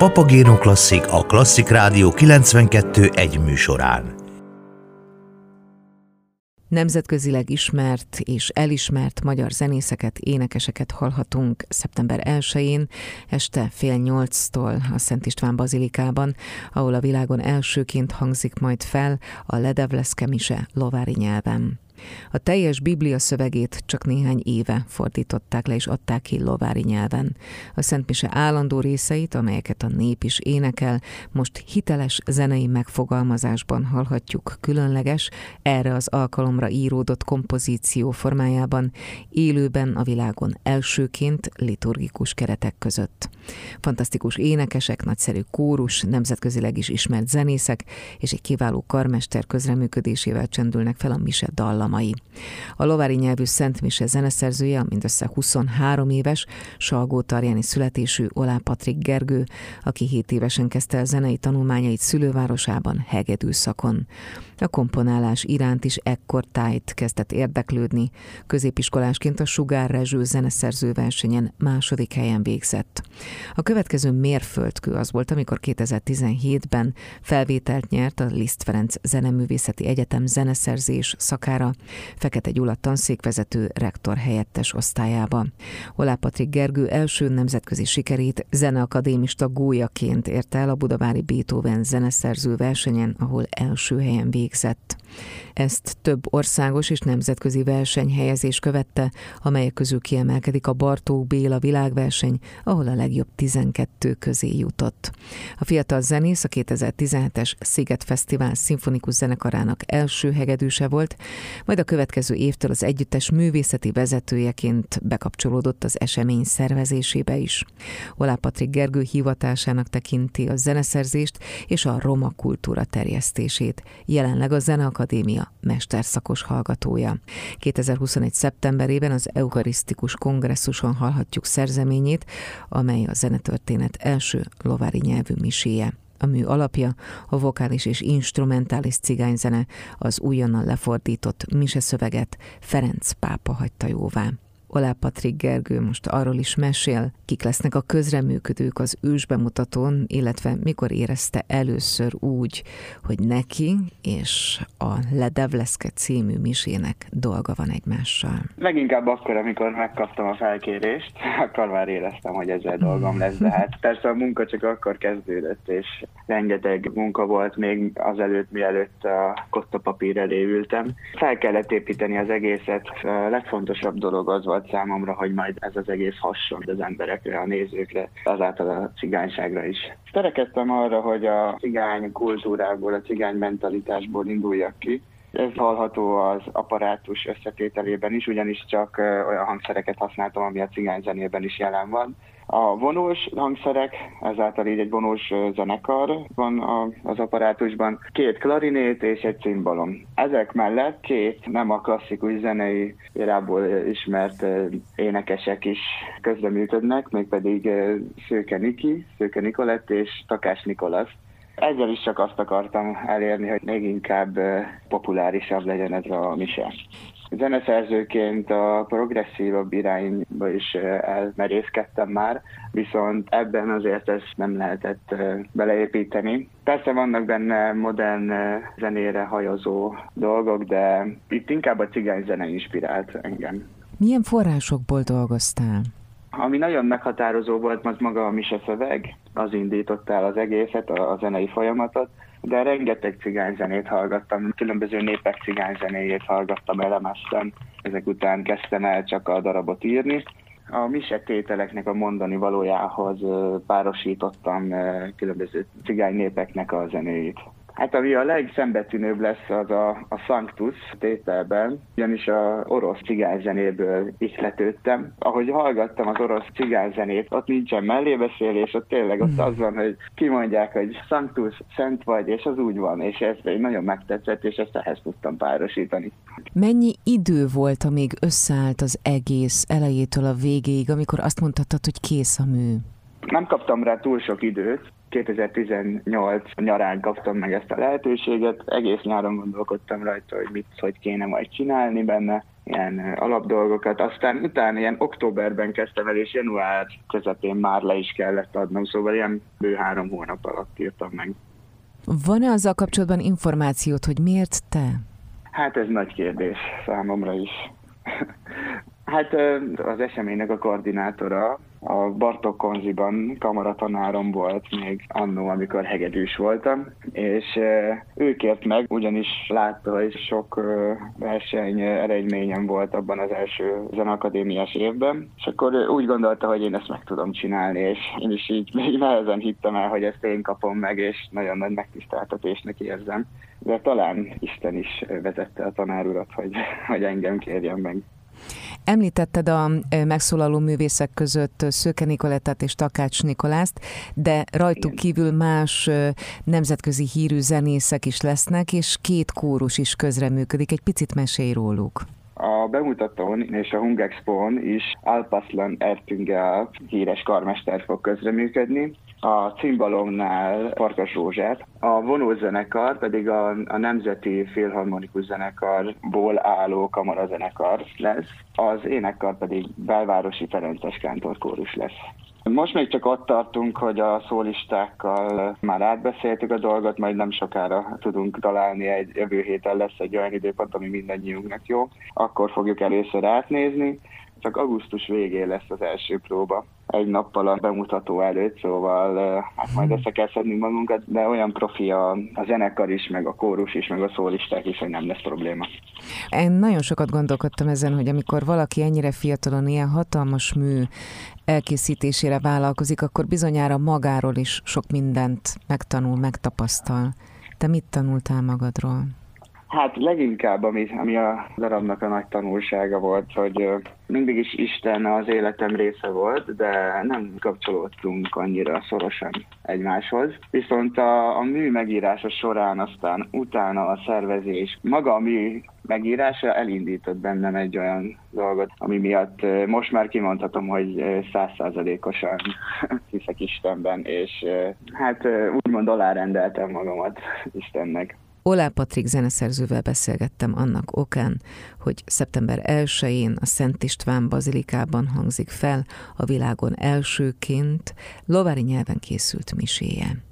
Papagéno Klasszik a Klasszik Rádió 92 egy műsorán. Nemzetközileg ismert és elismert magyar zenészeket, énekeseket hallhatunk szeptember 1-én, este fél nyolctól a Szent István Bazilikában, ahol a világon elsőként hangzik majd fel a Ledevleszke mise lovári nyelven. A teljes Biblia szövegét csak néhány éve fordították le és adták ki lovári nyelven. A Szentmise állandó részeit, amelyeket a nép is énekel, most hiteles zenei megfogalmazásban hallhatjuk különleges, erre az alkalomra íródott kompozíció formájában, élőben a világon elsőként liturgikus keretek között. Fantasztikus énekesek, nagyszerű kórus, nemzetközileg is ismert zenészek és egy kiváló karmester közreműködésével csendülnek fel a mise dallam dallamai. A lovári nyelvű Szent Mise zeneszerzője, mindössze 23 éves, Salgó Tarjáni születésű Olá Patrik Gergő, aki 7 évesen kezdte a zenei tanulmányait szülővárosában, Hegedű szakon. A komponálás iránt is ekkor tájt kezdett érdeklődni. Középiskolásként a Sugár Rezső zeneszerző versenyen második helyen végzett. A következő mérföldkő az volt, amikor 2017-ben felvételt nyert a Liszt Ferenc Zeneművészeti Egyetem zeneszerzés szakára, Fekete Gyula tanszékvezető rektor helyettes osztályába. Olá Patrik Gergő első nemzetközi sikerét zeneakadémista gólyaként érte el a Budavári Beethoven zeneszerző versenyen, ahol első helyen végzett. Ezt több országos és nemzetközi versenyhelyezés követte, amelyek közül kiemelkedik a Bartók Béla világverseny, ahol a legjobb 12 közé jutott. A fiatal zenész a 2017-es Sziget Fesztivál szimfonikus zenekarának első hegedűse volt, majd a következő évtől az együttes művészeti vezetőjeként bekapcsolódott az esemény szervezésébe is. Olá Patrik Gergő hivatásának tekinti a zeneszerzést és a roma kultúra terjesztését. Jelenleg a Zeneakadémia mesterszakos hallgatója. 2021. szeptemberében az Eucharisztikus kongresszuson hallhatjuk szerzeményét, amely a zenetörténet első lovári nyelvű miséje. A mű alapja a vokális és instrumentális cigányzene, az újonnan lefordított mise szöveget Ferenc pápa hagyta jóvá. Olá Patrik Gergő most arról is mesél, kik lesznek a közreműködők az ősbemutatón, illetve mikor érezte először úgy, hogy neki és a Ledevleszke című misének dolga van egymással. Leginkább akkor, amikor megkaptam a felkérést, akkor már éreztem, hogy ezzel dolgom lesz, de hát persze a munka csak akkor kezdődött, és rengeteg munka volt még azelőtt, mielőtt a kottapapír elé ültem. Fel kellett építeni az egészet. A legfontosabb dolog az volt, volt számomra, hogy majd ez az egész hasonlít az emberekre, a nézőkre, azáltal a cigányságra is. Törekedtem arra, hogy a cigány kultúrából, a cigány mentalitásból induljak ki, ez hallható az apparátus összetételében is, ugyanis csak olyan hangszereket használtam, ami a cigányzenében is jelen van. A vonós hangszerek, ezáltal így egy vonós zenekar van az apparátusban, két klarinét és egy cimbalom. Ezek mellett két nem a klasszikus zenei irából ismert énekesek is közreműködnek, mégpedig Szőke Niki, Szőke Nikolett és Takás Nikolasz. Ezzel is csak azt akartam elérni, hogy még inkább populárisabb legyen ez a mise. Zeneszerzőként a progresszívabb irányba is elmerészkedtem már, viszont ebben azért ezt nem lehetett beleépíteni. Persze vannak benne modern zenére hajazó dolgok, de itt inkább a cigányzene inspirált engem. Milyen forrásokból dolgoztál? Ami nagyon meghatározó volt, az maga a mise szöveg, az indította el az egészet, a, a zenei folyamatot, de rengeteg cigányzenét hallgattam, különböző népek cigányzenéjét hallgattam, elemeztem, ezek után kezdtem el csak a darabot írni. A mise tételeknek a mondani valójához párosítottam különböző cigány népeknek a zenéjét. Hát ami a legszembetűnőbb lesz az a, a Sanctus tételben, ugyanis a orosz cigányzenéből ihletődtem. Ahogy hallgattam az orosz cigányzenét, ott nincsen mellébeszélés, ott tényleg ott hmm. az van, hogy kimondják, hogy Sanctus, szent vagy, és az úgy van, és ez nagyon megtetszett, és ezt ehhez tudtam párosítani. Mennyi idő volt, amíg összeállt az egész elejétől a végéig, amikor azt mondhattad, hogy kész a mű? Nem kaptam rá túl sok időt, 2018 nyarán kaptam meg ezt a lehetőséget, egész nyáron gondolkodtam rajta, hogy mit, hogy kéne majd csinálni benne, ilyen alapdolgokat. Aztán utána ilyen októberben kezdtem el, és január közepén már le is kellett adnom, szóval ilyen bő három hónap alatt írtam meg. Van-e azzal kapcsolatban információt, hogy miért te? Hát ez nagy kérdés számomra is. Hát az eseménynek a koordinátora a Bartok Konziban kamaratanárom volt még annó, amikor hegedűs voltam, és ő kért meg, ugyanis látta, hogy sok verseny eredményem volt abban az első zenakadémiás évben, és akkor úgy gondolta, hogy én ezt meg tudom csinálni, és én is így még nehezen hittem el, hogy ezt én kapom meg, és nagyon nagy megtiszteltetésnek érzem. De talán Isten is vezette a tanárurat, hogy, hogy engem kérjen meg. Említetted a megszólaló művészek között Szőke Nikolettát és Takács Nikolászt, de rajtuk kívül más nemzetközi hírű zenészek is lesznek, és két kórus is közreműködik. Egy picit mesélj róluk. A bemutatón és a Hungexpon is Alpaslan Ertüngel híres karmester fog közreműködni, a cimbalomnál Farkas Rózsát, a vonózenekar pedig a, a Nemzeti Filharmonikus Zenekarból álló kamarazenekar lesz, az énekkar pedig Belvárosi Ferences Kántorkórus lesz. Most még csak ott tartunk, hogy a szólistákkal már átbeszéltük a dolgot, majd nem sokára tudunk találni egy jövő héten lesz egy olyan időpont, ami mindannyiunknak jó. Akkor fogjuk először átnézni, csak augusztus végén lesz az első próba egy nappal a bemutató előtt, szóval hát majd össze kell szedni magunkat, de olyan profi a, a zenekar is, meg a kórus is, meg a szólisták is, hogy nem lesz probléma. Én nagyon sokat gondolkodtam ezen, hogy amikor valaki ennyire fiatalon ilyen hatalmas mű elkészítésére vállalkozik, akkor bizonyára magáról is sok mindent megtanul, megtapasztal. Te mit tanultál magadról? Hát leginkább, ami, ami a darabnak a nagy tanulsága volt, hogy mindig is Isten az életem része volt, de nem kapcsolódtunk annyira szorosan egymáshoz. Viszont a, a mű megírása során aztán utána a szervezés, maga a mű megírása elindított bennem egy olyan dolgot, ami miatt most már kimondhatom, hogy százszázalékosan hiszek Istenben, és hát úgymond alárendeltem magamat Istennek. Olá Patrik zeneszerzővel beszélgettem annak okán, hogy szeptember 1-én a Szent István bazilikában hangzik fel a világon elsőként lovári nyelven készült miséje.